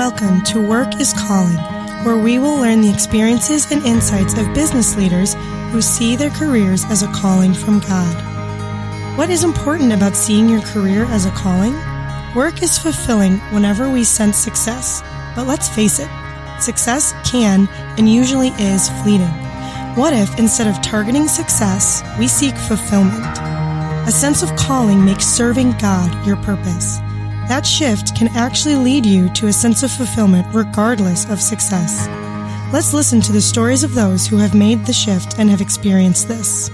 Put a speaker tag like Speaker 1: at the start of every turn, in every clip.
Speaker 1: Welcome to Work is Calling, where we will learn the experiences and insights of business leaders who see their careers as a calling from God. What is important about seeing your career as a calling? Work is fulfilling whenever we sense success, but let's face it, success can and usually is fleeting. What if instead of targeting success, we seek fulfillment? A sense of calling makes serving God your purpose. That shift can actually lead you to a sense of fulfillment regardless of success. Let's listen to the stories of those who have made the shift and have experienced this.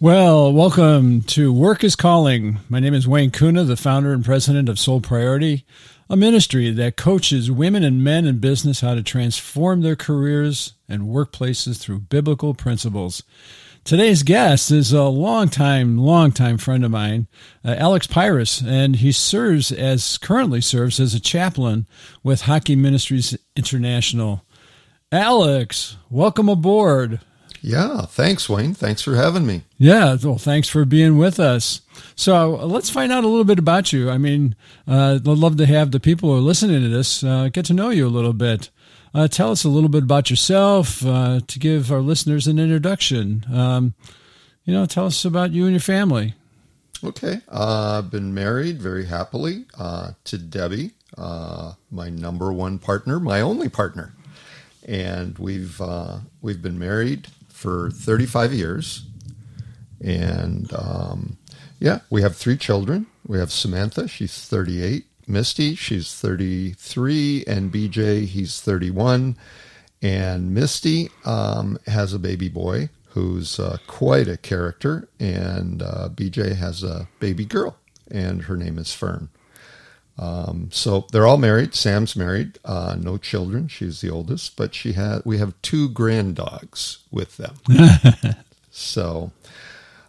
Speaker 2: Well, welcome to Work is Calling. My name is Wayne Kuna, the founder and president of Soul Priority, a ministry that coaches women and men in business how to transform their careers and workplaces through biblical principles. Today's guest is a longtime, longtime friend of mine, uh, Alex Pirus, and he serves as currently serves as a chaplain with Hockey Ministries International. Alex, welcome aboard.
Speaker 3: Yeah, thanks, Wayne. Thanks for having me.
Speaker 2: Yeah, well, thanks for being with us. So uh, let's find out a little bit about you. I mean, uh, I'd love to have the people who are listening to this uh, get to know you a little bit. Uh, tell us a little bit about yourself uh, to give our listeners an introduction. Um, you know, tell us about you and your family.
Speaker 3: Okay. Uh, I've been married very happily uh, to Debbie, uh, my number one partner, my only partner. And we've uh, we've been married for 35 years. And um, yeah, we have three children. We have Samantha, she's 38. Misty, she's 33, and BJ, he's 31. And Misty um, has a baby boy who's uh, quite a character, and uh, BJ has a baby girl, and her name is Fern. Um, so they're all married. Sam's married, uh, no children. She's the oldest, but she had. We have two grand dogs with them. so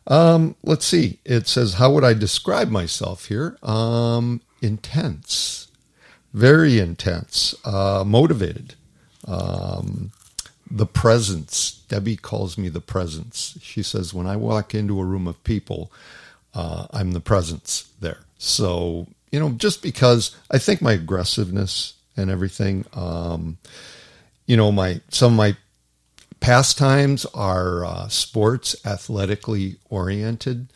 Speaker 3: um, let's see. It says, "How would I describe myself here?" Um, intense, very intense, uh, motivated. Um, the presence. Debbie calls me the presence. She says, when I walk into a room of people, uh, I'm the presence there. So, you know, just because I think my aggressiveness and everything, um, you know, my some of my pastimes are uh, sports, athletically oriented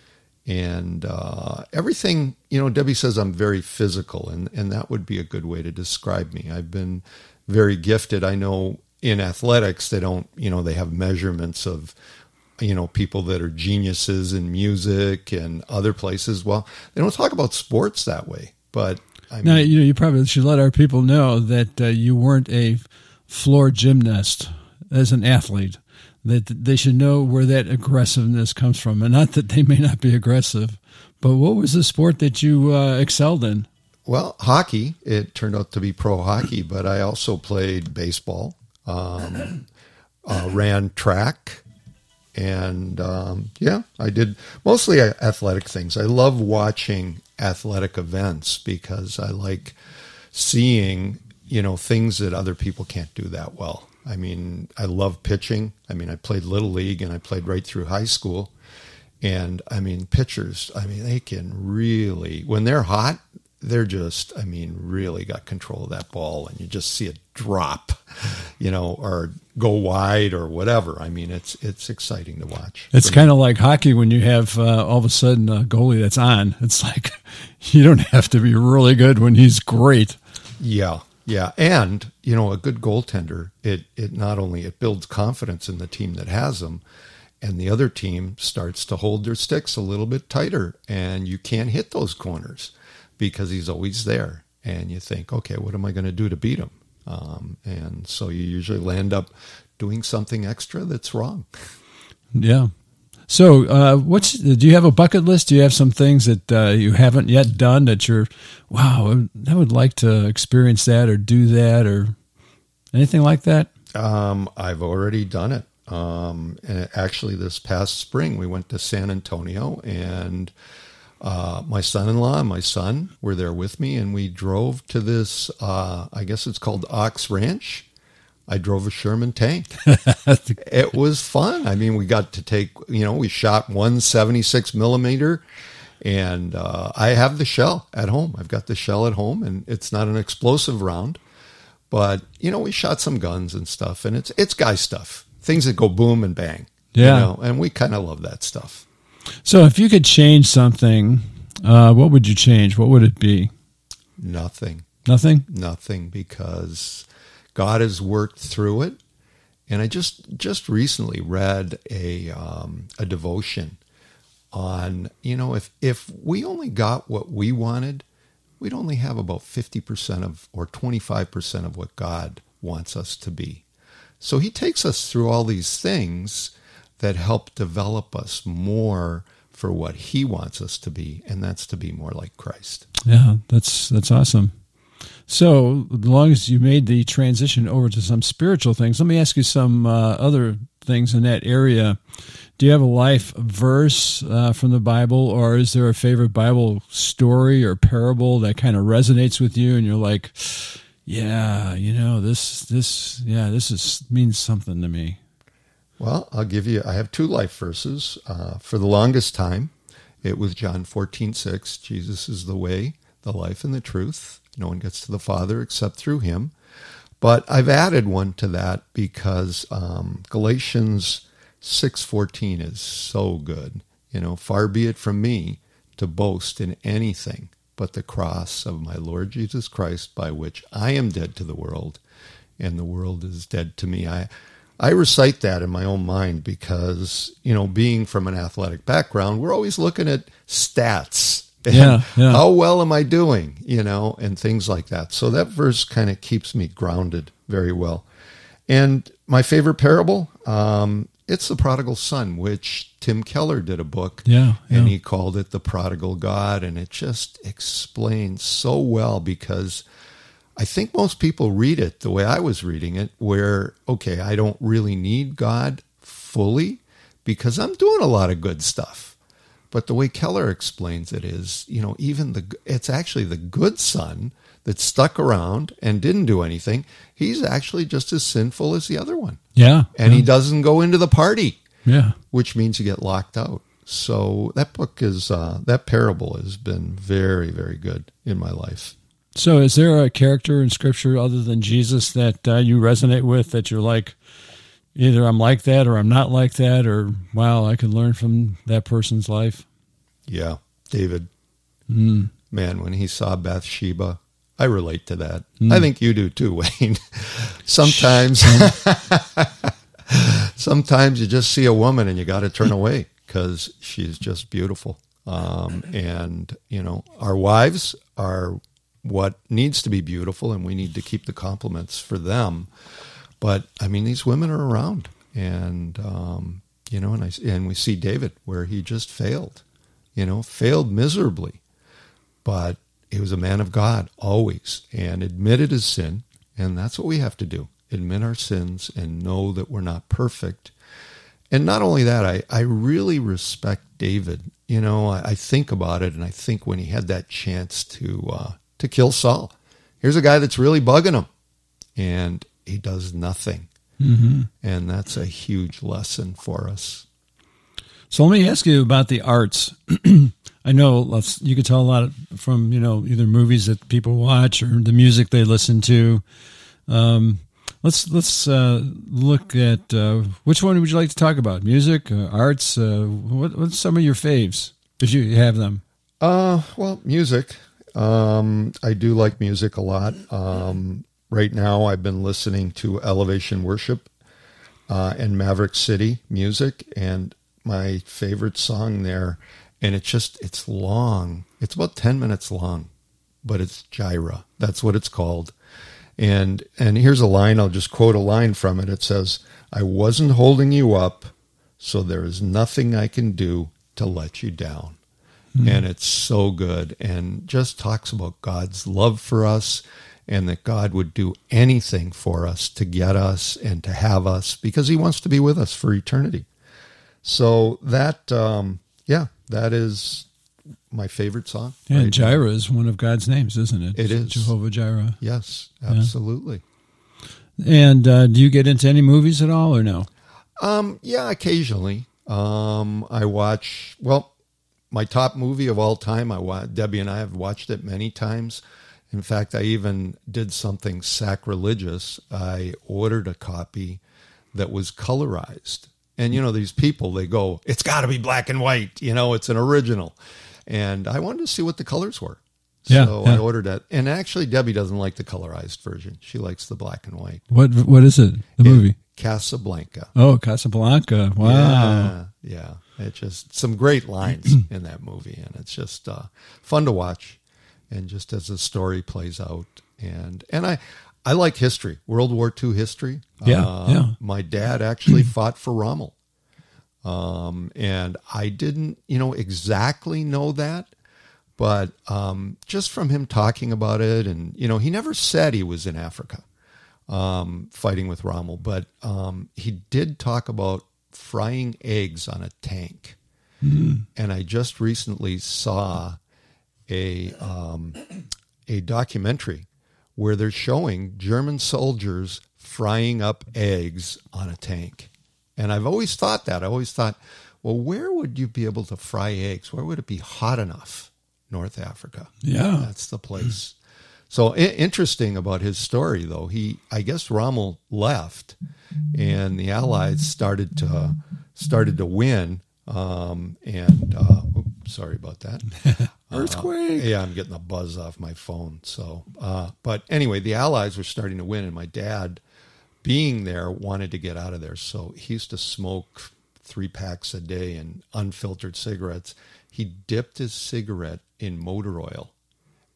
Speaker 3: and uh, everything you know debbie says i'm very physical and, and that would be a good way to describe me. I've been very gifted. I know in athletics they don't you know they have measurements of you know people that are geniuses in music and other places well they don't talk about sports that way but I mean,
Speaker 2: now you know you probably should let our people know that uh, you weren't a floor gymnast as an athlete that they should know where that aggressiveness comes from, and not that they may not be aggressive. But what was the sport that you uh, excelled in?
Speaker 3: Well, hockey. It turned out to be pro hockey, but I also played baseball, um, uh, ran track, and um, yeah, I did mostly athletic things. I love watching athletic events because I like seeing you know things that other people can't do that well. I mean, I love pitching. I mean, I played little league and I played right through high school. And I mean, pitchers, I mean, they can really, when they're hot, they're just, I mean, really got control of that ball and you just see it drop, you know, or go wide or whatever. I mean, it's, it's exciting to watch.
Speaker 2: It's kind of like hockey when you have uh, all of a sudden a goalie that's on. It's like you don't have to be really good when he's great.
Speaker 3: Yeah. Yeah, and you know, a good goaltender, it it not only it builds confidence in the team that has them, and the other team starts to hold their sticks a little bit tighter, and you can't hit those corners because he's always there. And you think, okay, what am I going to do to beat him? Um, and so you usually land up doing something extra that's wrong.
Speaker 2: Yeah, so, uh, what's do you have a bucket list? Do you have some things that uh, you haven't yet done that you're, wow, I would like to experience that or do that or anything like that?
Speaker 3: Um, I've already done it. Um, and actually, this past spring, we went to San Antonio, and uh, my son-in-law and my son were there with me, and we drove to this. Uh, I guess it's called Ox Ranch I drove a Sherman tank. it was fun. I mean, we got to take, you know, we shot one seventy-six millimeter And uh, I have the shell at home. I've got the shell at home, and it's not an explosive round, but you know we shot some guns and stuff, and it's it's guy stuff, things that go boom and bang.
Speaker 2: Yeah.
Speaker 3: you know, and we kind of love that stuff.
Speaker 2: So, if you could change something, uh, what would you change? What would it be?
Speaker 3: Nothing,
Speaker 2: Nothing.
Speaker 3: nothing, because God has worked through it. And I just just recently read a um, a devotion on you know if if we only got what we wanted, we'd only have about fifty percent of or twenty five percent of what God wants us to be. So He takes us through all these things that help develop us more for what He wants us to be, and that's to be more like Christ.
Speaker 2: Yeah, that's that's awesome. So, as long as you made the transition over to some spiritual things, let me ask you some uh, other things in that area. Do you have a life verse uh, from the Bible, or is there a favorite Bible story or parable that kind of resonates with you, and you're like, "Yeah, you know this, this, yeah, this is means something to me."
Speaker 3: Well, I'll give you, I have two life verses. Uh, for the longest time, it was John 14, 6. Jesus is the way, the life, and the truth. No one gets to the Father except through him. But I've added one to that because um, Galatians 6:14 is so good. You know, far be it from me to boast in anything but the cross of my Lord Jesus Christ by which I am dead to the world and the world is dead to me. I I recite that in my own mind because, you know, being from an athletic background, we're always looking at stats. And
Speaker 2: Yeah, yeah.
Speaker 3: How well am I doing? You know, and things like that. So that verse kind of keeps me grounded very well. And my favorite parable, um, it's the prodigal son, which Tim Keller did a book.
Speaker 2: Yeah,
Speaker 3: And he called it the prodigal God. And it just explains so well because I think most people read it the way I was reading it, where, okay, I don't really need God fully because I'm doing a lot of good stuff. But the way Keller explains it is, you know, even the, it's actually the good son that stuck around and didn't do anything. He's actually just as sinful as the other one.
Speaker 2: Yeah,
Speaker 3: And
Speaker 2: yeah,
Speaker 3: he doesn't go into the party,
Speaker 2: yeah.
Speaker 3: which means you get locked out. So that book is, uh, that parable has been very, very good in my life.
Speaker 2: So, is there a character in Scripture other than Jesus that uh, you resonate with that you're like, either I'm like that or I'm not like that, or wow, I can learn from that person's life?
Speaker 3: Yeah, David.
Speaker 2: Mm.
Speaker 3: Man, when he saw Bathsheba, I relate to that. I think you do too, Wayne. sometimes, sometimes you just see a woman and you got to turn away because she's just beautiful. Um, and you know, our wives are what needs to be beautiful, and we need to keep the compliments for them. But I mean, these women are around, and um, you know, and I and we see David where he just failed, you know, failed miserably, but he was a man of God always, and admitted his sin, and that's what we have to do: admit our sins and know that we're not perfect. And not only that, I, I really respect David. You know, I, I think about it, and I think when he had that chance to uh, to kill Saul, here's a guy that's really bugging him, and he does nothing.
Speaker 2: Mm-hmm.
Speaker 3: And that's a huge lesson for us.
Speaker 2: So, let me ask you about the arts. I know you could tell a lot from you know either movies that people watch or the music they listen to. Um, let's let's uh, look at uh, which one would you like to talk about? Music, uh, arts. Uh, what, what's some of your faves if you have them?
Speaker 3: Uh, well, music. Um, I do like music a lot. Um, right now, I've been listening to Elevation Worship uh, and Maverick City music, and my favorite song there, and it's just it's long. It's about ten minutes long, but it's Jireh. That's what it's called. And and here's a line. I'll just quote a line from it. It says, "I wasn't holding you up, so there is nothing I can do to let you down." And it's so good and just talks about God's love for us and that God would do anything for us to get us and to have us because he wants to be with us for eternity. So that um yeah, that is my favorite song.
Speaker 2: Yeah,
Speaker 3: right now.
Speaker 2: Jireh is one of God's names, isn't it?
Speaker 3: It is.
Speaker 2: Jehovah Jireh.
Speaker 3: Yes, absolutely.
Speaker 2: And uh, do you get into any movies at all, or no?
Speaker 3: Um, yeah, occasionally. Um, I watch. Well, my top movie of all time. I wa- Debbie and I have watched it many times. In fact, I even did something sacrilegious. I ordered a copy that was colorized. And you know, these people, they go, it's got to be black and white. You know, it's an original. And I wanted to see what the colors were.
Speaker 2: Yeah,
Speaker 3: so
Speaker 2: yeah.
Speaker 3: I ordered that. And actually, Debbie doesn't like the colorized version. She likes the black and white.
Speaker 2: What what is it? The movie?
Speaker 3: Casablanca.
Speaker 2: Oh, Casablanca. Wow.
Speaker 3: Yeah, yeah. It's just some great lines in that movie, and it's just uh, fun to watch. And just as the story plays out, and and I I like history, World War II history.
Speaker 2: Yeah,
Speaker 3: Uh,
Speaker 2: yeah.
Speaker 3: My dad actually fought for Rommel, um, and I didn't, you know, exactly know that, but um, just from him talking about it, and you know, he never said he was in Africa um, fighting with Rommel, but um, he did talk about frying eggs on a tank. And I just recently saw a um, a documentary where they're showing German soldiers frying up eggs on a tank. And I've always thought that. I always thought, well, where would you be able to fry eggs? Where would it be hot enough? North Africa.
Speaker 2: Yeah.
Speaker 3: That's the place. So I- interesting about his story, though. He, I guess, Rommel left, and the Allies started to started to win. Um, and uh, oops, sorry about that.
Speaker 2: Earthquake.
Speaker 3: Yeah, I'm getting a buzz off my phone. So, uh, but anyway, the Allies were starting to win, and my dad, being there, wanted to get out of there. So he used to smoke three packs a day and unfiltered cigarettes. He dipped his cigarette in motor oil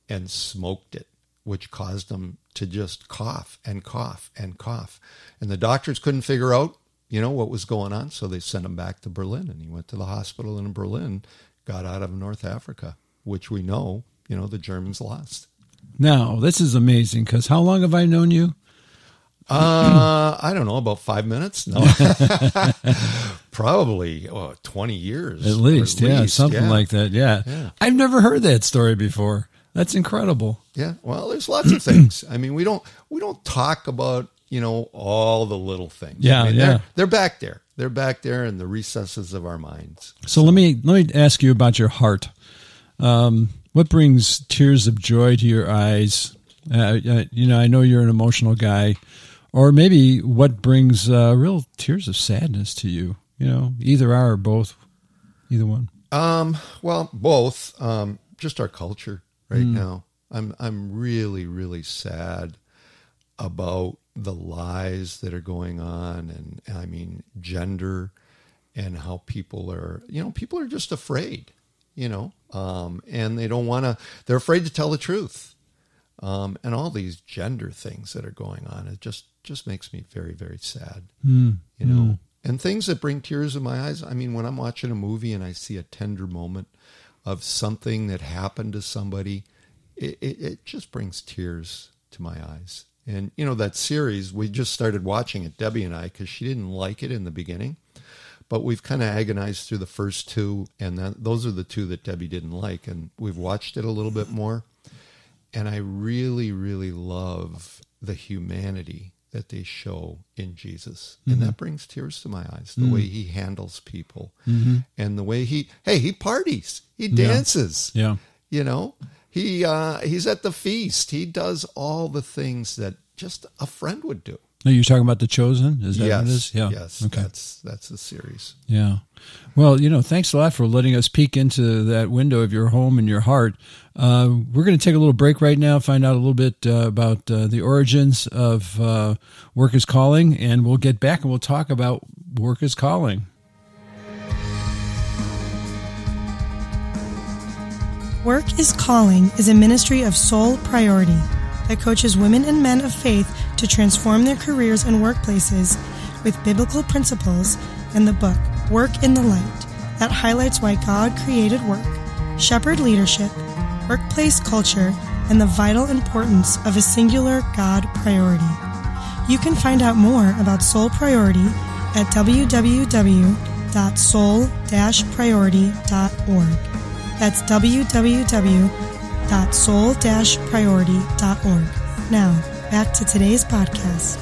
Speaker 3: and smoked it, which caused him to just cough and cough and cough. And the doctors couldn't figure out, you know, what was going on. So they sent him back to Berlin and he went to the hospital in Berlin, got out of North Africa, which we know, you know, the Germans lost.
Speaker 2: Now, this is amazing because how long have I known you?
Speaker 3: Uh, I don't know, about five minutes? No. Probably oh, 20 years.
Speaker 2: At least, yeah, something
Speaker 3: yeah.
Speaker 2: like that. Yeah.
Speaker 3: Yeah.
Speaker 2: I've never heard that story before. That's incredible.
Speaker 3: Yeah, well, there's lots of things. I mean, we don't we don't talk about you know all the little things.
Speaker 2: Yeah,
Speaker 3: I mean,
Speaker 2: yeah.
Speaker 3: They're, they're back there. They're back there in the recesses of our minds.
Speaker 2: So let me let me ask you about your heart. Um, what brings tears of joy to your eyes? Uh, uh, you know, I know you're an emotional guy, or maybe what brings uh, real tears of sadness to you? You know, either are or both, either one.
Speaker 3: Um, well, both. Um, just our culture right
Speaker 2: Mm.
Speaker 3: now. I'm I'm really really sad about the lies that are going on, and I mean gender, and how people are. You know, people are just afraid. You know, um, and they don't want to. They're afraid to tell the truth. Um, and all these gender things that are going on, it just just makes me very very sad.
Speaker 2: Mm.
Speaker 3: You know, and things that bring tears in my eyes. I mean, when I'm watching a movie and I see a tender moment of something that happened to somebody, it, it, it just brings tears to my eyes. And you know that series we just started watching it, Debbie and I, because she didn't like it in the beginning, but we've kind of agonized through the first two, and those are the two that Debbie didn't like, and we've watched it a little bit more, and I really, really love the humanity that they show in Jesus, and mm-hmm. that brings tears to my eyes. The way mm. he handles people, mm-hmm. and the way he, hey, he parties, he dances,
Speaker 2: Yeah.
Speaker 3: you know? He uh he's at the feast. He does all the things that just a friend would do
Speaker 2: No, you're talking about the chosen. Is that
Speaker 3: yes
Speaker 2: what it is? Yeah.
Speaker 3: yes
Speaker 2: Okay.
Speaker 3: that's that's the series
Speaker 2: Yeah. Well, you know, thanks a lot for letting us peek into that window of your home and your heart. Uh, we're going to take a little break right now, find out a little bit uh, about uh, the origins of uh, Work is Calling, and we'll get back and we'll talk about Work is Calling.
Speaker 1: Work is Calling is a ministry of Soul Priority that coaches women and men of faith to transform their careers and workplaces with biblical principles and the book Work in the Light that highlights why God created work, shepherd leadership, workplace culture, and the vital importance of a singular God priority. You can find out more about Soul Priority at www.soul-priority.org. That's www.soul-priority.org. Now, back to today's podcast.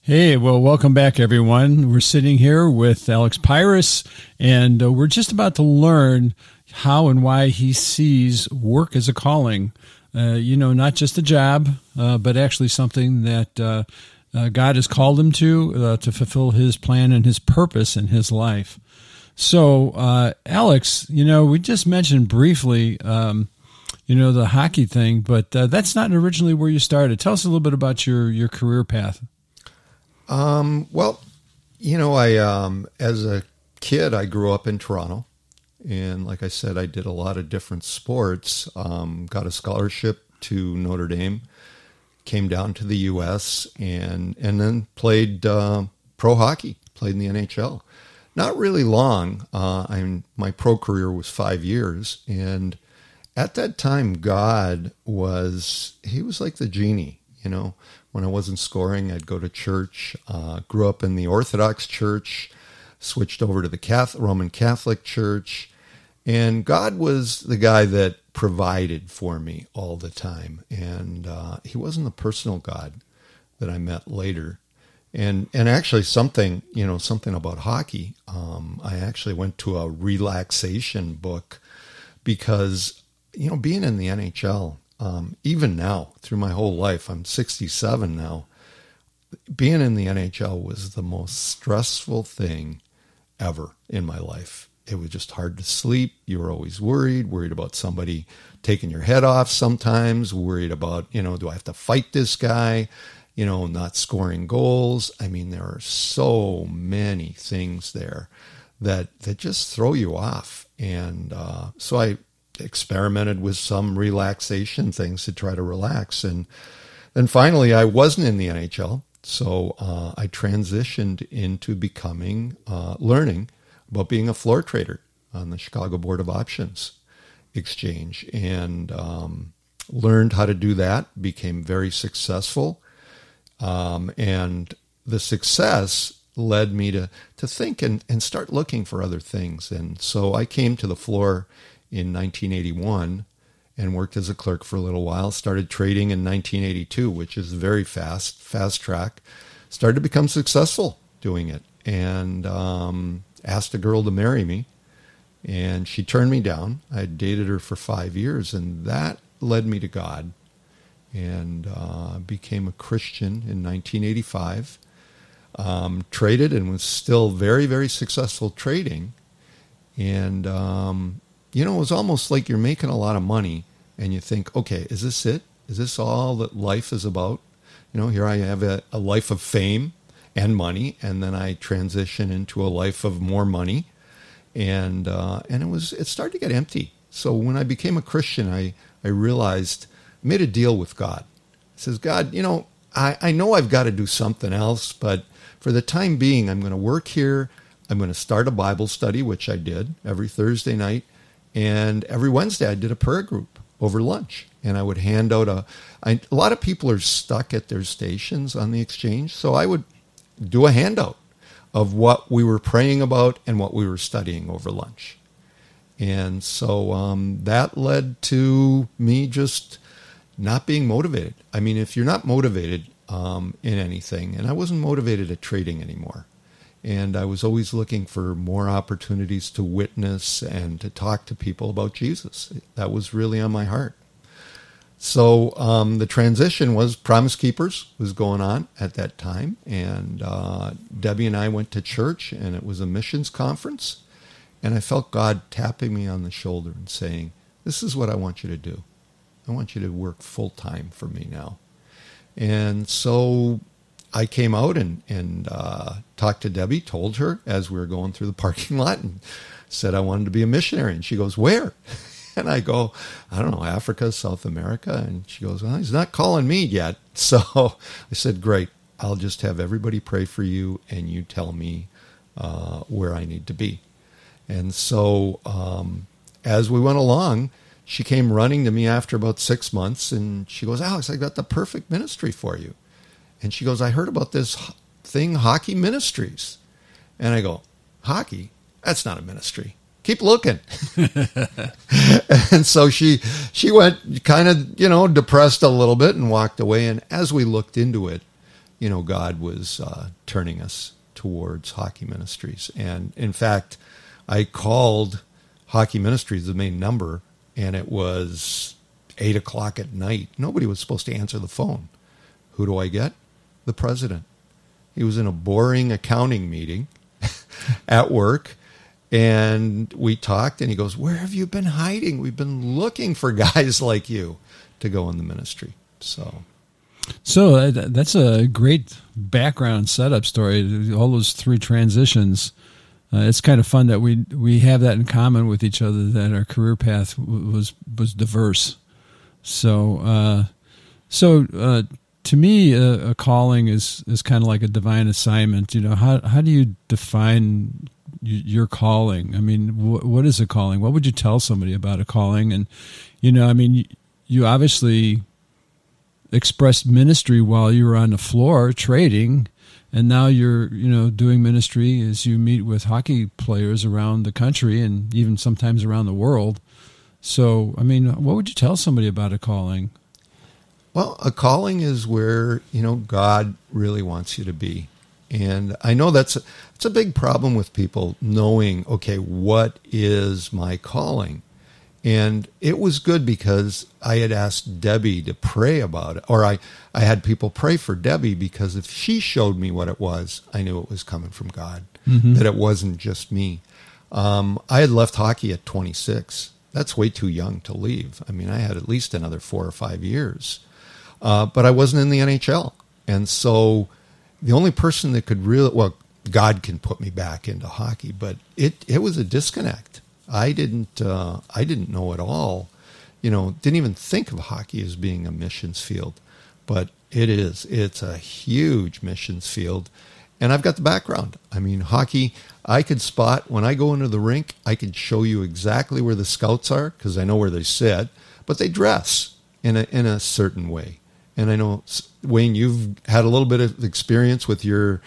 Speaker 2: Hey, well, welcome back, everyone. We're sitting here with Alex Pirus, and uh, we're just about to learn how and why he sees work as a calling. Uh, you know, not just a job, uh, but actually something that uh, uh, God has called him to uh, to fulfill His plan and His purpose in his life. So, Alex, you know, we just mentioned briefly. Um, you know the hockey thing, but that's not originally where you started. Tell us a little bit about your your career path.
Speaker 3: Um, well, you know, I um, as a kid, I grew up in Toronto, and like I said, I did a lot of different sports. Um, got a scholarship to Notre Dame, came down to the U.S. and and then played uh, pro hockey. Played in the NHL. Not really long. Uh, I'm my pro career was five years, and at that time, God was he was like the genie. You know, when I wasn't scoring, I'd go to church. Uh, grew up in the Orthodox Church, switched over to the Catholic, Roman Catholic Church, and God was the guy that provided for me all the time. And uh, He wasn't the personal God that I met later. And and actually something you know something about hockey. Um, I actually went to a relaxation book because you know being in the NHL um, even now, through my whole life, I'm 67 now. Being in the NHL was the most stressful thing ever in my life. It was just hard to sleep. You were always worried, worried about somebody taking your head off sometimes, worried about, you know, do I have to fight this guy? You know, not scoring goals. I mean, there are so many things there that that just throw you off. And uh, so I experimented with some relaxation things to try to relax. And then finally, I wasn't in the NHL. So uh, I transitioned into becoming, uh, learning about being a floor trader on the Chicago Board of Options Exchange and um, learned how to do that, became very successful. Um, and the success led me to, to think and, and start looking for other things. And so I came to the floor in 1981 and worked as a clerk for a little while. Started trading in 1982, which is very fast, fast track. Started to become successful doing it, and um, asked a girl to marry me, and she turned me down. I dated her for five years, and that led me to God, and uh, became a Christian in 1985. Um, traded and was still very, very successful trading, and um, you know, it was almost like you're making a lot of money and you think, okay, is this it? Is this all that life is about? You know, here I have a, a life of fame and money, and then I transition into a life of more money, and uh, and it was it started to get empty. So when I became a Christian, I I realized made a deal with God. I says, God, you know, I, I know I've got to do something else, but for the time being, I'm going to work here. I'm going to start a Bible study, which I did every Thursday night. And every Wednesday, I did a prayer group over lunch, and I would hand out a. I, a lot of people are stuck at their stations on the exchange, so I would do a handout of what we were praying about and what we were studying over lunch. And so um, that led to me just not being motivated. I mean, if you're not motivated um, in anything, and I wasn't motivated at trading anymore, and I was always looking for more opportunities to witness and to talk to people about Jesus. That was really on my heart. So um, the transition was Promise Keepers was going on at that time, and uh, Debbie and I went to church, and it was a missions conference, and I felt God tapping me on the shoulder and saying, "This is what I want you to do. I want you to work full time for me now." And so I came out and and uh, talked to Debbie, told her as we were going through the parking lot, and said I wanted to be a missionary. And she goes, "Where?" And I go, "I don't know, Africa, South America." And she goes, "Well, he's not calling me yet." So I said, "Great, I'll just have everybody pray for you, and you tell me uh, where I need to be." And so um, as we went along, she came running to me after about six months, and she goes, "Alex, I got the perfect ministry for you." And she goes, I heard about this thing, Hockey Ministries. And I go, Hockey? That's not a ministry. Keep looking. and so she she went kind of, you know, depressed a little bit and walked away. And as we looked into it, you know, God was uh, turning us towards hockey ministries. And in fact, I called hockey ministries, the main number, and it was eight o'clock at night. Nobody was supposed to answer the phone. Who do I get? The president. He was in a boring accounting meeting at work. And we talked, and he goes, Where have you been hiding? We've been looking for guys like you to go in the ministry. So
Speaker 2: so uh, that's a great background setup story. All those three transitions. Uh, it's kind of fun that we we have that in common with each other. That our career path was was diverse. So uh, so uh, to me, a, a, calling is is kind of like a divine assignment. You know, how how do you define your calling? I mean, wh- what is a calling? What would you tell somebody about a calling? And you know, I mean, you obviously expressed ministry while you were on the floor trading and now you're you know doing ministry as you meet with hockey players around the country and even sometimes around the world. So i mean what would you tell somebody about a calling?
Speaker 3: Well a calling is where you know god really wants you to be. And i know that's a, it's a big problem with people knowing okay what is my calling and it was good because I had asked Debbie to pray about it, or I, I had people pray for Debbie because if she showed me what it was, I knew it was coming from God, mm-hmm. that it wasn't just me. Um, I had left hockey at 26. That's way too young to leave. I mean, I had at least another four or five years, uh, but I wasn't in the NHL. And so the only person that could really, well, God can put me back into hockey, but it, it was a disconnect I didn't uh, I didn't know at all. You know, didn't even think of hockey as being a missions field, but it is. It's a huge missions field, and I've got the background. I mean, hockey. I could spot when I go into the rink. I could show you exactly where the scouts are because I know where they sit, but they dress in a in a certain way. And I know Wayne, you've had a little bit of experience with your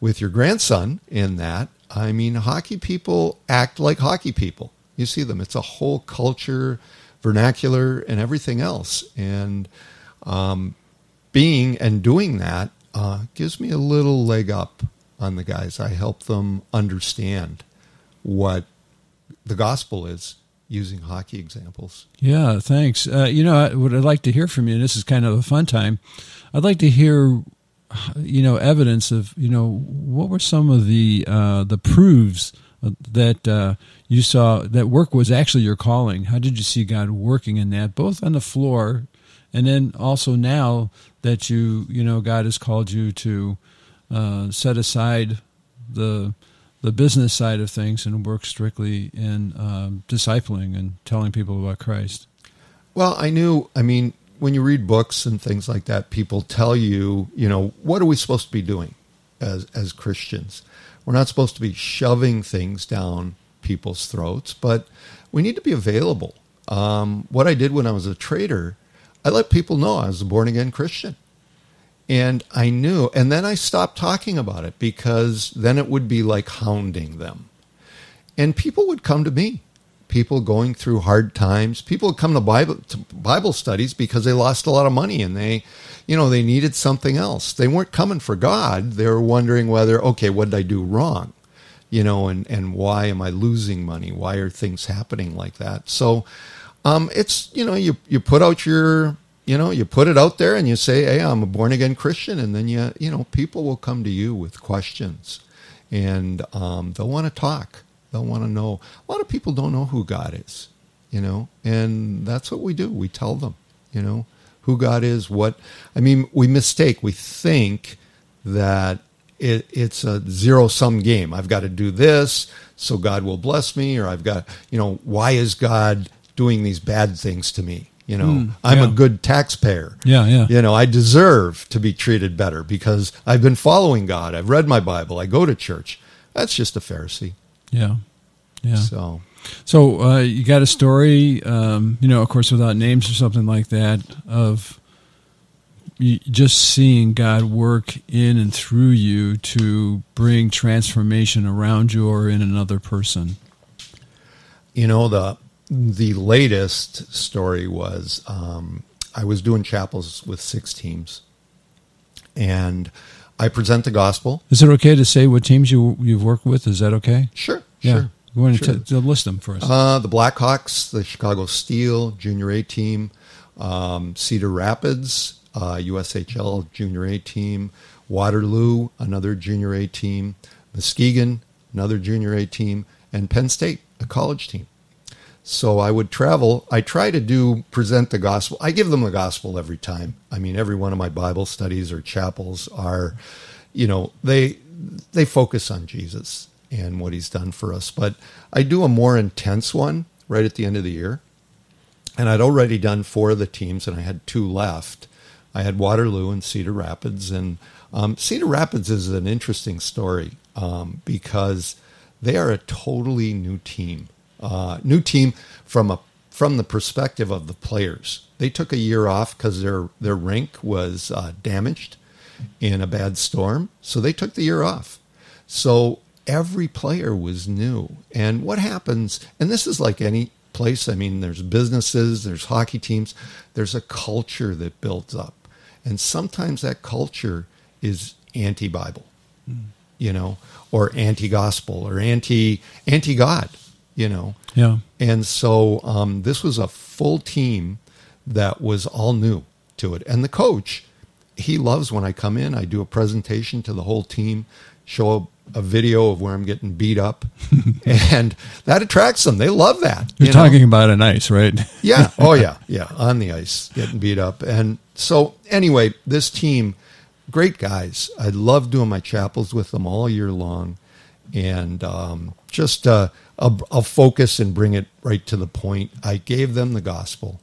Speaker 3: with your grandson in that, I mean, hockey people act like hockey people. You see them. It's a whole culture, vernacular, and everything else. And um, being and doing that uh, gives me a little leg up on the guys. I help them understand what the gospel is using hockey examples.
Speaker 2: Yeah, thanks. Uh, you know, what I'd like to hear from you, and this is kind of a fun time, I'd like to hear you know evidence of you know what were some of the uh, the proofs that uh, you saw that work was actually your calling. How did you see God working in that, both on the floor, and then also now that you you know God has called you to uh, set aside the the business side of things and work strictly in um, discipling and telling people about Christ.
Speaker 3: Well, I knew. I mean, when you read books and things like that, people tell you, you know, what are we supposed to be doing as as Christians? We're not supposed to be shoving things down people's throats, but we need to be available. Um, what I did when I was a trader, I let people know I was a born again Christian. And I knew, and then I stopped talking about it because then it would be like hounding them. And people would come to me people going through hard times. People come to Bible to Bible studies because they lost a lot of money and they, you know, they needed something else. They weren't coming for God. They were wondering whether, okay, what did I do wrong? You know, and and why am I losing money? Why are things happening like that? So, um, it's you know, you you put out your you know you put it out there and you say hey i'm a born again christian and then you you know people will come to you with questions and um, they'll want to talk They'll want to know. A lot of people don't know who God is, you know, and that's what we do. We tell them, you know, who God is. What I mean, we mistake. We think that it, it's a zero sum game. I've got to do this so God will bless me, or I've got, you know, why is God doing these bad things to me? You know, mm, I'm yeah. a good taxpayer.
Speaker 2: Yeah, yeah.
Speaker 3: You know, I deserve to be treated better because I've been following God. I've read my Bible. I go to church. That's just a Pharisee.
Speaker 2: Yeah, yeah.
Speaker 3: So,
Speaker 2: so uh, you got a story, um, you know, of course, without names or something like that, of just seeing God work in and through you to bring transformation around you or in another person.
Speaker 3: You know the the latest story was um, I was doing chapels with six teams, and I present the gospel.
Speaker 2: Is it okay to say what teams you you've worked with? Is that okay?
Speaker 3: Sure,
Speaker 2: Yeah.
Speaker 3: sure.
Speaker 2: You want to
Speaker 3: sure.
Speaker 2: t- to list them for us?
Speaker 3: Uh, the Blackhawks, the Chicago Steel Junior A team, um, Cedar Rapids, uh, USHL Junior A team, Waterloo, another Junior A team, Muskegon, another Junior A team, and Penn State, a college team. So I would travel. I try to do present the gospel. I give them the gospel every time. I mean, every one of my Bible studies or chapels are, you know, they they focus on Jesus and what He's done for us. But I do a more intense one right at the end of the year, and I'd already done four of the teams, and I had two left. I had Waterloo and Cedar Rapids, and um, Cedar Rapids is an interesting story um, because they are a totally new team, uh, new team from a from the perspective of the players. They took a year off because their their rink was uh, damaged in a bad storm, so they took the year off. So every player was new. And what happens, and this is like any place, I mean, there's businesses, there's hockey teams, there's a culture that builds up. And sometimes that culture is anti Bible, you know, or anti gospel or anti anti God, you know.
Speaker 2: yeah.
Speaker 3: And so um, this was a full team that was all new to it. And the coach, he loves when I come in, I do a presentation to the whole team, show a, a video of where I'm getting beat up, and that attracts them. They love that.
Speaker 2: You're
Speaker 3: you know?
Speaker 2: talking about an ice, right?
Speaker 3: Yeah. Oh, yeah. Yeah. On the ice, getting beat up. And so, anyway, this team, great guys. I love doing my chapels with them all year long. And um, just, uh, I'll, I'll focus and bring it right to the point. I gave them the gospel.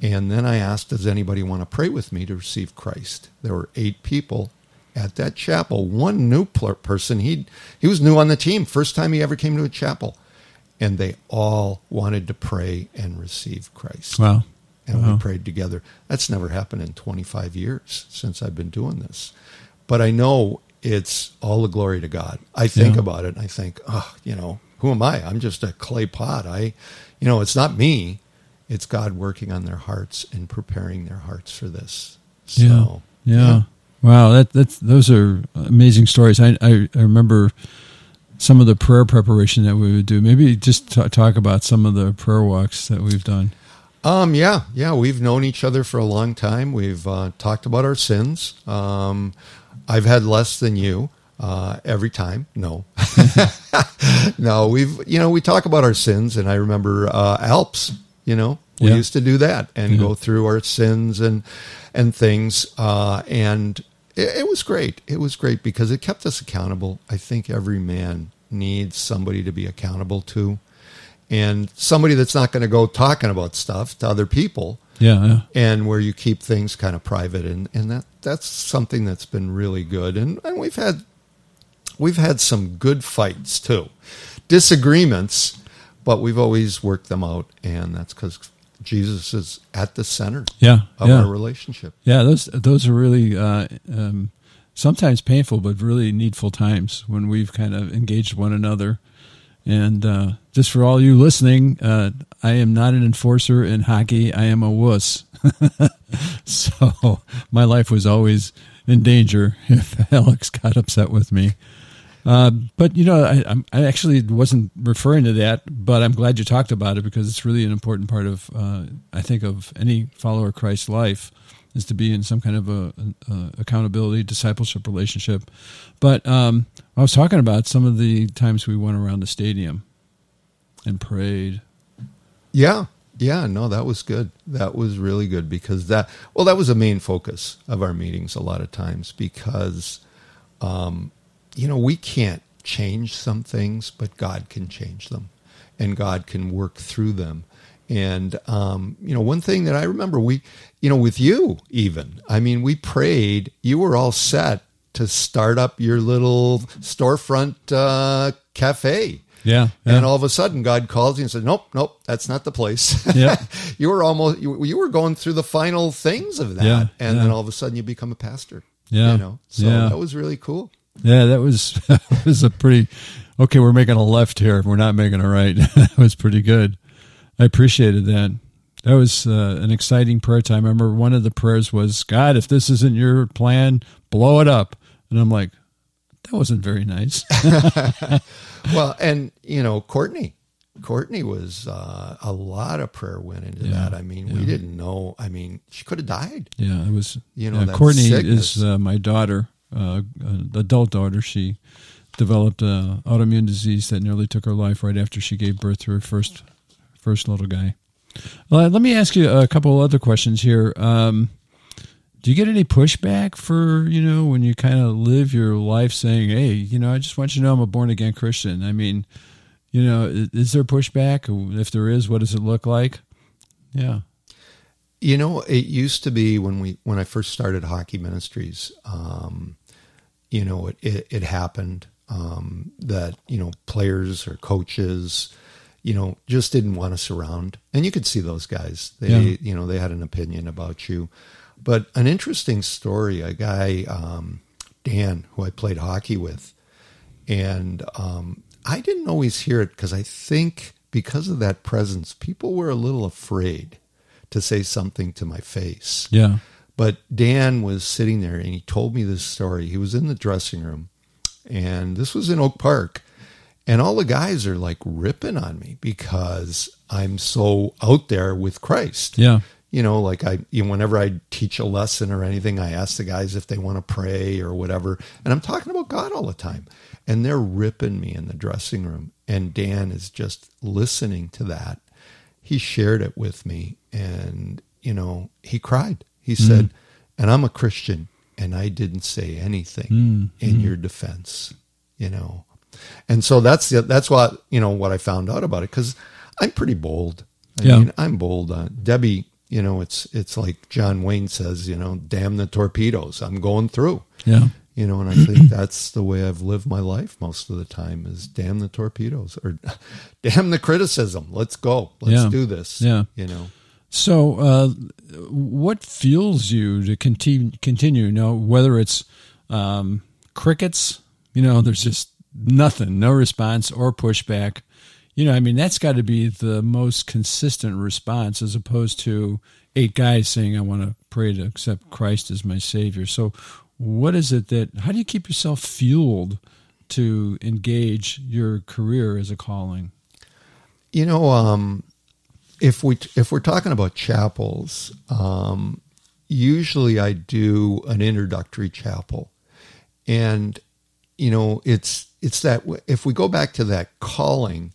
Speaker 3: And then I asked, Does anybody want to pray with me to receive Christ? There were eight people at that chapel. One new person, he he was new on the team, first time he ever came to a chapel, and they all wanted to pray and receive Christ.
Speaker 2: Wow.
Speaker 3: And
Speaker 2: Wow.
Speaker 3: we prayed together. That's never happened in 25 years since I've been doing this. But I know it's all the glory to God. I think
Speaker 2: Yeah.
Speaker 3: about it and I think, oh, you know, who am I? I'm just a clay pot. I, you know, it's not me. It's God working on their hearts and preparing their hearts for this. So,
Speaker 2: yeah. yeah. Wow, that that's those are amazing stories. I, I I remember some of the prayer preparation that we would do. Maybe just t- talk about some of the prayer walks that we've done.
Speaker 3: Um, yeah, yeah, we've known each other for a long time. We've uh, talked about our sins. Um, I've had less than you uh, every time. No, no, we've you know we talk about our sins, and I remember uh, Alps. You know, we
Speaker 2: Yeah.
Speaker 3: used to do that and go through our sins and and things, uh, and it, it was great. It was great because it kept us accountable. I think every man needs somebody to be accountable to and somebody that's not going to go talking about stuff to other people
Speaker 2: Yeah, yeah.
Speaker 3: and where you keep things kind of private and, and that that's something that's been really good and, and we've had we've had some good fights too disagreements but we've always worked them out and that's because jesus is at the center
Speaker 2: Yeah,
Speaker 3: of
Speaker 2: yeah.
Speaker 3: our relationship
Speaker 2: Yeah, those those are really uh, um, sometimes painful, but really needful times when we've kind of engaged one another. And uh, just for all you listening, uh, I am not an enforcer in hockey. I am a wuss. so my life was always in danger if Alex got upset with me. Uh, but you know, I, I'm- actually wasn't referring to that, but I'm glad you talked about it because it's really an important part of, uh, I think, of any follower of Christ's life is to be in some kind of a, a accountability discipleship relationship. But um, I was talking about some of the times we went around the stadium and prayed.
Speaker 3: Yeah. Yeah, no, that was good. That was really good because that well, that was a main focus of our meetings a lot of times because um, you know, we can't change some things, but God can change them and God can work through them. And um, you know, one thing that I remember we you know, with you even, I mean, we prayed, you were all set to start up your little storefront uh, cafe.
Speaker 2: Yeah,
Speaker 3: And all of a sudden, God calls you and says, "Nope, nope, that's not the place."
Speaker 2: Yeah.
Speaker 3: you were almost you, you were going through the final things of that,
Speaker 2: Yeah,
Speaker 3: and
Speaker 2: yeah.
Speaker 3: then all of a sudden, you become a pastor.
Speaker 2: Yeah,
Speaker 3: you know, so
Speaker 2: yeah.
Speaker 3: that was really cool.
Speaker 2: Yeah, that was that was a pretty okay. We're making a left here. We're not making a right. that was pretty good. I appreciated that. That was uh, an exciting prayer time. I remember one of the prayers was, God, if this isn't your plan, blow it up. And I'm like, that wasn't very nice.
Speaker 3: well, and, you know, Courtney, Courtney was uh, a lot of prayer went into
Speaker 2: Yeah,
Speaker 3: that. I mean,
Speaker 2: yeah.
Speaker 3: we didn't know. I mean, she could have died.
Speaker 2: Yeah, it was.
Speaker 3: You know,
Speaker 2: yeah, Courtney
Speaker 3: sickness.
Speaker 2: is uh, my daughter, uh, adult daughter. She developed an autoimmune disease that nearly took her life right after she gave birth to her first first little guy. Well, let me ask you a couple other questions here. Um, do you get any pushback for you know when you kind of live your life saying, "Hey, you know, I just want you to know I'm a born again Christian." I mean, you know, is, there pushback? If there is, what does it look like? Yeah,
Speaker 3: You know, it used to be when we when I first started Hockey Ministries. Um, you know, it it, it happened um, that you know players or coaches, you know, just didn't want us around, and you could see those guys. They
Speaker 2: Yeah.
Speaker 3: you know they had an opinion about you. But an interesting story, a guy um, Dan who I played hockey with, and um, I didn't always hear it because I think because of that presence, people were a little afraid to say something to my face.
Speaker 2: yeah,
Speaker 3: But Dan was sitting there and he told me this story. He was in the dressing room, and this was in Oak Park. And all the guys are like ripping on me because I'm so out there with Christ.
Speaker 2: yeah,
Speaker 3: You know, like I, you know, whenever I teach a lesson or anything, I ask the guys if they want to pray or whatever. And I'm talking about God all the time. And they're ripping me in the dressing room. And Dan is just listening to that. He shared it with me and, you know, he cried. He mm. said, and I'm a Christian and I didn't say anything mm, in mm. your defense, you know. And so that's the, that's what, you know, what I found out about it because I'm pretty bold. I
Speaker 2: Yeah.
Speaker 3: mean, I'm bold. Uh, Debbie, you know, it's it's like John Wayne says, you know, damn the torpedoes. I'm going through.
Speaker 2: yeah.
Speaker 3: You know, and I think that's the way I've lived my life most of the time is damn the torpedoes or damn the criticism. Let's go. Let's
Speaker 2: Yeah.
Speaker 3: do this.
Speaker 2: Yeah.
Speaker 3: You know.
Speaker 2: So, uh, what fuels you to continue? Continue, you know, whether it's um, crickets, you know, there's just nothing, no response or pushback. You know, I mean, that's got to be the most consistent response, as opposed to eight guys saying, "I want to pray to accept Christ as my Savior." So, what is it that? How do you keep yourself fueled to engage your career as a calling?
Speaker 3: You know, um, if we if we're talking about chapels, um, usually I do an introductory chapel, and you know it's it's that if we go back to that calling,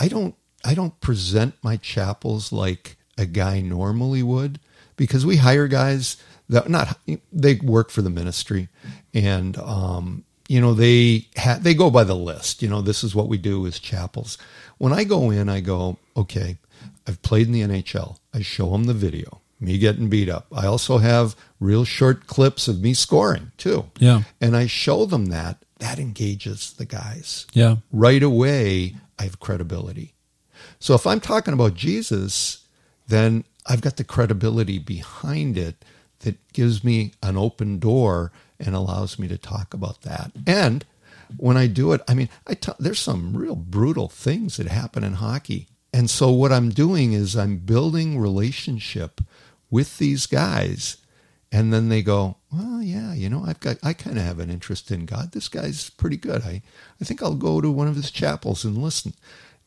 Speaker 3: I don't I don't present my chapels like a guy normally would because we hire guys that not they work for the ministry and um, you know they ha- they go by the list. You know this is what we do as chapels. When I go in, I go okay. I've played in the NHL. I show them the video, me getting beat up. I also have real short clips of me scoring too.
Speaker 2: Yeah,
Speaker 3: And I show them that. That engages the guys.
Speaker 2: yeah,
Speaker 3: Right away, I have credibility. So if I'm talking about Jesus, then I've got the credibility behind it that gives me an open door and allows me to talk about that. And when I do it, I mean, I t- there's some real brutal things that happen in hockey. And so what I'm doing is I'm building relationship with these guys and then they go, well, yeah, you know, I've got, I kind of have an interest in God. This guy's pretty good. I, I think I'll go to one of his chapels and listen.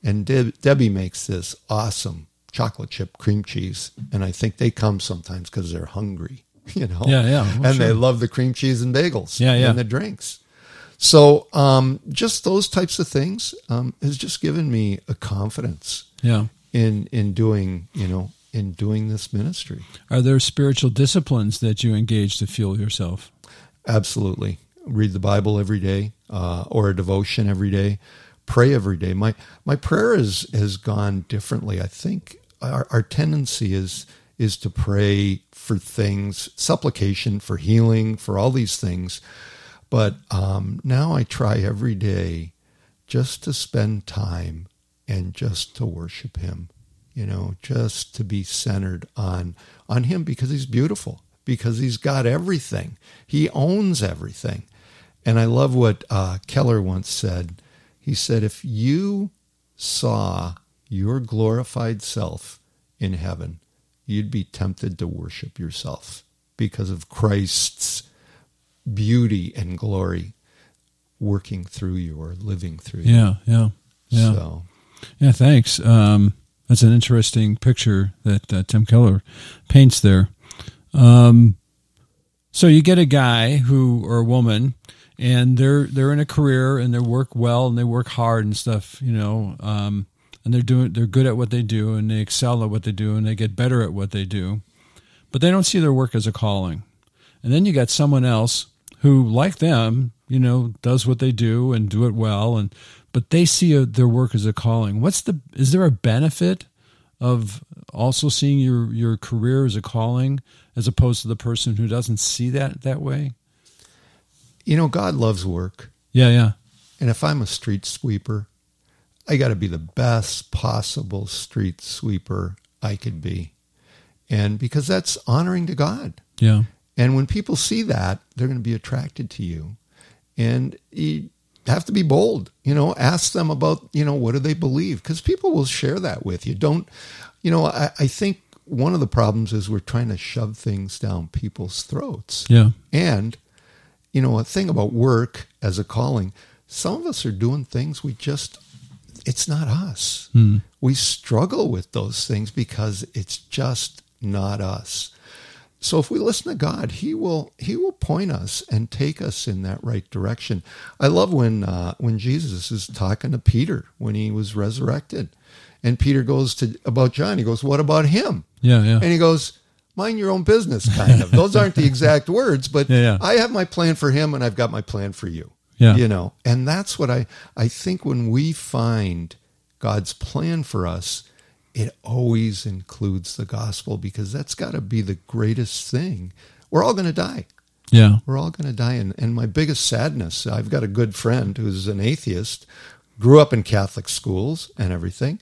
Speaker 3: And Deb, Debbie makes this awesome chocolate chip cream cheese, and I think they come sometimes because they're hungry, you know.
Speaker 2: Yeah, yeah. Well,
Speaker 3: and they love the cream cheese and bagels.
Speaker 2: Yeah, yeah.
Speaker 3: And the drinks. So um, just those types of things um, has just given me a confidence
Speaker 2: yeah.
Speaker 3: in in doing, you know, in doing this ministry.
Speaker 2: Are there spiritual disciplines that you engage to fuel yourself?
Speaker 3: Absolutely. Read the Bible every day, uh, or a devotion every day. Pray every day. My my prayer is has gone differently. I think our, our tendency is is to pray for things, supplication for healing, for all these things. But um, now I try every day just to spend time and just to worship Him. You know, just to be centered on on Him because He's beautiful, because He's got everything. He owns everything. And I love what uh, Keller once said. He said, "If you saw your glorified self in heaven, you'd be tempted to worship yourself because of Christ's beauty and glory working through you or living through you.
Speaker 2: Yeah, yeah, yeah.
Speaker 3: So,
Speaker 2: Yeah, thanks. Um, that's an interesting picture that uh, Tim Keller paints there. Um, so you get a guy who or a woman, and they're they're in a career and they work well and they work hard and stuff, you know, um, and they're doing they're good at what they do and they excel at what they do and they get better at what they do, but they don't see their work as a calling. And then you got someone else who, like them, you know, does what they do and do it well, and but they see a, their work as a calling. What's the is there a benefit of also seeing your your career as a calling as opposed to the person who doesn't see that that way?
Speaker 3: you know, God loves work.
Speaker 2: Yeah, yeah,
Speaker 3: And if I'm a street sweeper, I got to be the best possible street sweeper I could be. And because that's honoring to God.
Speaker 2: yeah,
Speaker 3: And when people see that, they're going to be attracted to you. And you have to be bold, you know, ask them about, you know, what do they believe? Because people will share that with you. Don't, you know, I, I think one of the problems is we're trying to shove things down people's throats.
Speaker 2: yeah,
Speaker 3: And, you know, a thing about work as a calling, some of us are doing things we just, it's not us. Hmm. We struggle with those things because it's just not us. So if we listen to God, He will He will point us and take us in that right direction. I love when uh, when Jesus is talking to Peter when he was resurrected, and Peter goes to about John. He goes, "What about him?"
Speaker 2: yeah, yeah,
Speaker 3: And he goes, mind your own business, kind of. Those aren't the exact words, but
Speaker 2: Yeah, yeah.
Speaker 3: I have my plan for him and I've got my plan for you.
Speaker 2: Yeah.
Speaker 3: You know, and that's what I, I think when we find God's plan for us, it always includes the gospel because that's got to be the greatest thing. We're all going to die.
Speaker 2: yeah,
Speaker 3: We're all going to die. And, and my biggest sadness, I've got a good friend who's an atheist, grew up in Catholic schools and everything,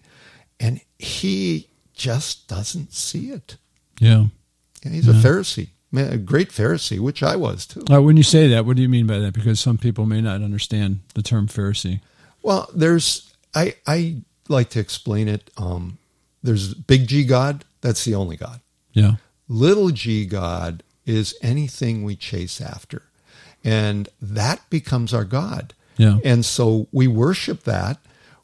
Speaker 3: and he just doesn't see it.
Speaker 2: yeah.
Speaker 3: Yeah, he's a Pharisee, man, a great Pharisee, which I was too.
Speaker 2: Uh, when you say that, what do you mean by that? Because some people may not understand the term Pharisee.
Speaker 3: Well, there's I I like to explain it. Um, there's big G God, that's the only God.
Speaker 2: Yeah,
Speaker 3: Little G God is anything we chase after, and that becomes our God.
Speaker 2: Yeah.
Speaker 3: and so we worship that.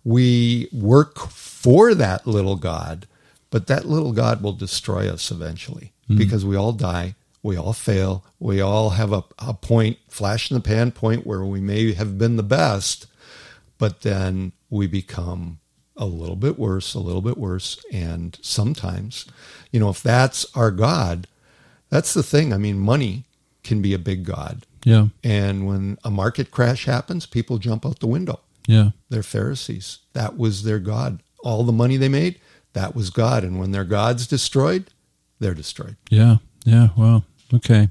Speaker 3: We work for that little God, but that little God will destroy us eventually hmm. because we all die. We all fail. We all have a, a point, flash in the pan point where we may have been the best, but then we become a little bit worse, a little bit worse. And sometimes, you know, if that's our God, that's the thing. I mean, money can be a big God.
Speaker 2: yeah,
Speaker 3: And when a market crash happens, people jump out the window.
Speaker 2: yeah,
Speaker 3: They're Pharisees. That was their God. All the money they made, that was God. And when their God's destroyed, they're destroyed.
Speaker 2: yeah, yeah. Well, okay.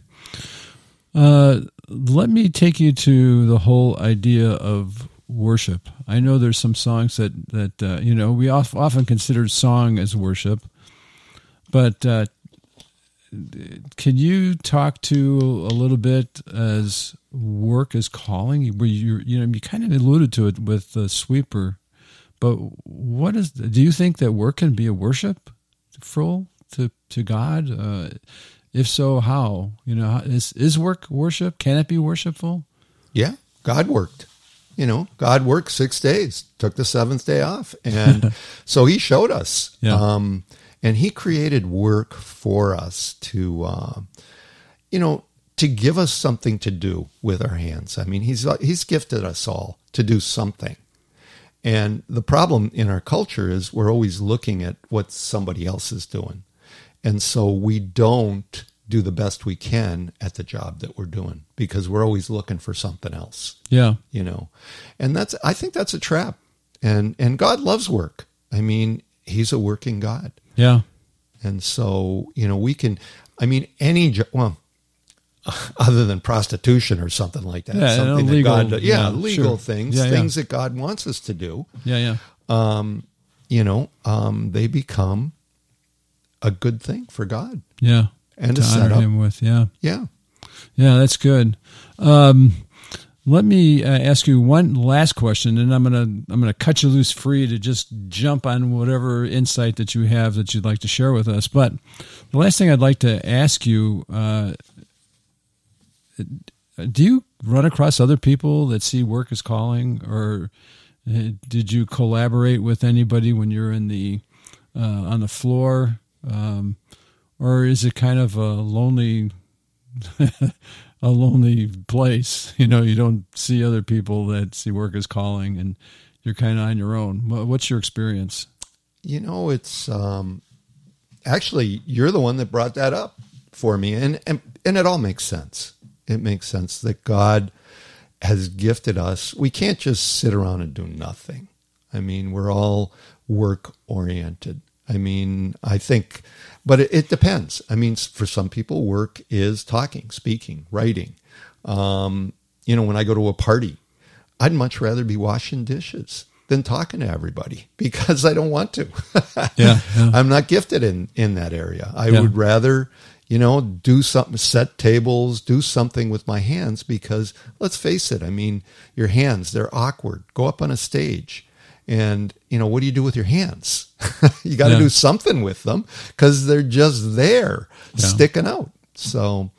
Speaker 2: Uh, let me take you to the whole idea of worship. I know there's some songs that that uh, you know we of, often consider song as worship, but uh, can you talk to a little bit as work as calling? Where you you know you kind of alluded to it with the sweeper, but what is? Do you think that work can be a worship, full to to God? Uh, if so, how? You know, is is work worship? Can it be worshipful?
Speaker 3: Yeah, God worked. You know, God worked six days, took the seventh day off. And so he showed us.
Speaker 2: Yeah.
Speaker 3: Um, and he created work for us to, uh, you know, to give us something to do with our hands. I mean, he's, he's gifted us all to do something. And the problem in our culture is we're always looking at what somebody else is doing. And so we don't do the best we can at the job that we're doing because we're always looking for something else,
Speaker 2: Yeah,
Speaker 3: you know. And that's I think that's a trap. And and God loves work. I mean, he's a working God.
Speaker 2: yeah,
Speaker 3: And so, you know, we can I mean any jo- well other than prostitution or something like that.
Speaker 2: Yeah,
Speaker 3: something
Speaker 2: illegal-
Speaker 3: that God yeah,
Speaker 2: yeah,
Speaker 3: legal
Speaker 2: sure.
Speaker 3: things,
Speaker 2: yeah.
Speaker 3: things that God wants us to do.
Speaker 2: yeah, yeah.
Speaker 3: Um, you know, um, they become a good thing for God.
Speaker 2: Yeah.
Speaker 3: And
Speaker 2: to
Speaker 3: to set
Speaker 2: honor
Speaker 3: up.
Speaker 2: him with, yeah.
Speaker 3: Yeah.
Speaker 2: Yeah, that's good. Um, let me uh, ask you one last question, and I'm gonna I'm gonna cut you loose free to just jump on whatever insight that you have that you'd like to share with us. But the last thing I'd like to ask you: uh, Do you run across other people that see work as calling, or uh, did you collaborate with anybody when you're in the uh, on the floor, um, or is it kind of a lonely a lonely place. You know, you don't see other people that see work as calling, and you're kind of on your own. What's your experience?
Speaker 3: You know, it's um, actually you're the one that brought that up for me, and and and it all makes sense. It makes sense that God has gifted us. We can't just sit around and do nothing. I mean, we're all work oriented. I mean, I think but it, it, depends. I mean, for some people, work is talking, speaking, writing. Um, you know, when I go to a party, I'd much rather be washing dishes than talking to everybody because I don't want to.
Speaker 2: yeah, yeah,
Speaker 3: I'm not gifted in in that area. I yeah. would rather, you know, do something, set tables, do something with my hands because let's face it. I mean, your hands they're awkward. Go up on a stage and, you know, what do you do with your hands? you got to yeah. do something with them because they're just there yeah. sticking out. So,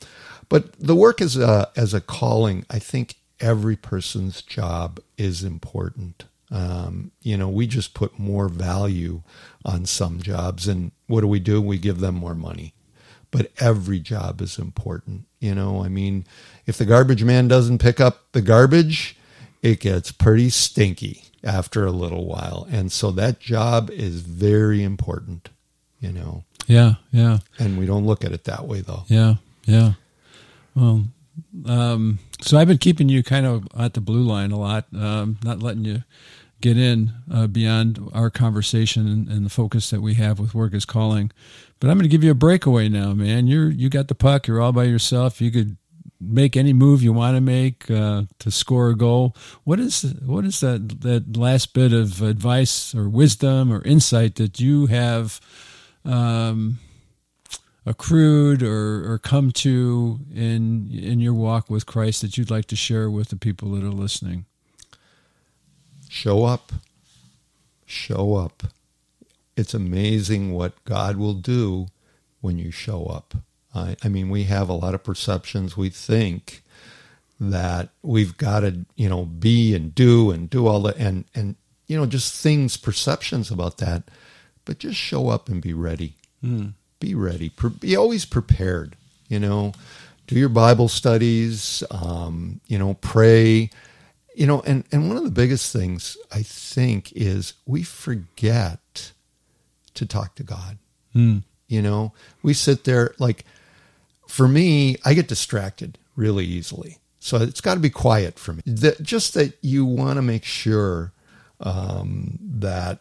Speaker 3: but the work as a, as a calling, I think every person's job is important. Um, you know, we just put more value on some jobs, and what do we do? We give them more money. But every job is important. You know, I mean, if the garbage man doesn't pick up the garbage, it gets pretty stinky after a little while. And so that job is very important, you know.
Speaker 2: Yeah, yeah.
Speaker 3: And we don't look at it that way though.
Speaker 2: Yeah, yeah. Well, um, so I've been keeping you kind of at the blue line a lot, um, not letting you get in uh, beyond our conversation and, and, the focus that we have with work is calling. But I'm going to give you a breakaway now, man. You're you got the puck. You're all by yourself. You could make any move you want to make uh, to score a goal. What is what is that that last bit of advice or wisdom or insight that you have um, accrued or, or come to in in your walk with Christ that you'd like to share with the people that are listening?
Speaker 3: Show up. Show up. It's amazing what God will do when you show up. I, I mean, we have a lot of perceptions. We think that we've got to, you know, be and do and do all the and and you know just things, perceptions about that. But just show up and be ready. Mm. Be ready. Be always prepared. You know, do your Bible studies. Um, you know, pray. You know, and and one of the biggest things I think is we forget to talk to God. Mm. You know, we sit there like for me, I get distracted really easily. So it's got to be quiet for me. Just that you want to make sure um, that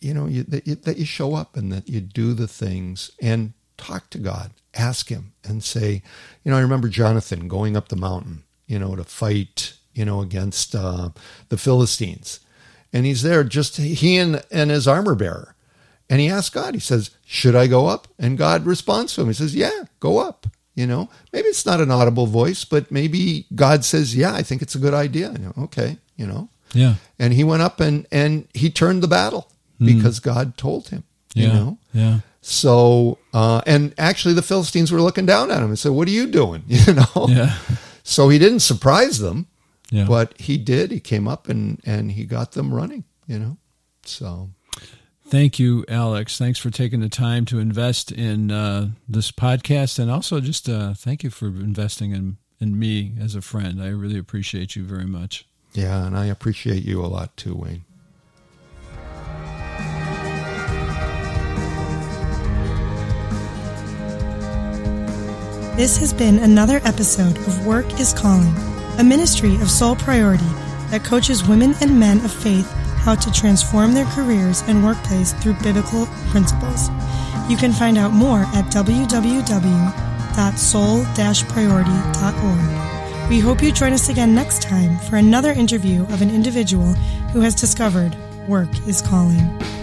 Speaker 3: you know you, that, you, that you show up and that you do the things and talk to God, ask Him, and say, you know, I remember Jonathan going up the mountain, you know, to fight, you know, against uh, the Philistines, and he's there just he and, and his armor bearer, and he asks God, he says, Should I go up? And God responds to him. He says, Yeah, go up. You know, maybe it's not an audible voice, but maybe God says, Yeah, I think it's a good idea. You know, okay, you know.
Speaker 2: Yeah.
Speaker 3: And he went up and and he turned the battle mm. because God told him. You
Speaker 2: yeah.
Speaker 3: know?
Speaker 2: Yeah.
Speaker 3: So uh, and actually the Philistines were looking down at him and said, What are you doing? You know?
Speaker 2: Yeah.
Speaker 3: So he didn't surprise them.
Speaker 2: Yeah.
Speaker 3: But he did. He came up and and he got them running, you know. So
Speaker 2: Thank you, Alex. Thanks for taking the time to invest in uh, this podcast, and also just uh, thank you for investing in in me as a friend. I really appreciate you very much.
Speaker 3: Yeah, and I appreciate you a lot too, Wayne.
Speaker 1: This has been another episode of Work is Calling, a ministry of Soul Priority that coaches women and men of faith how to transform their careers and workplace through biblical principles. You can find out more at www.soul-priority.org. We hope you join us again next time for another interview of an individual who has discovered work is calling.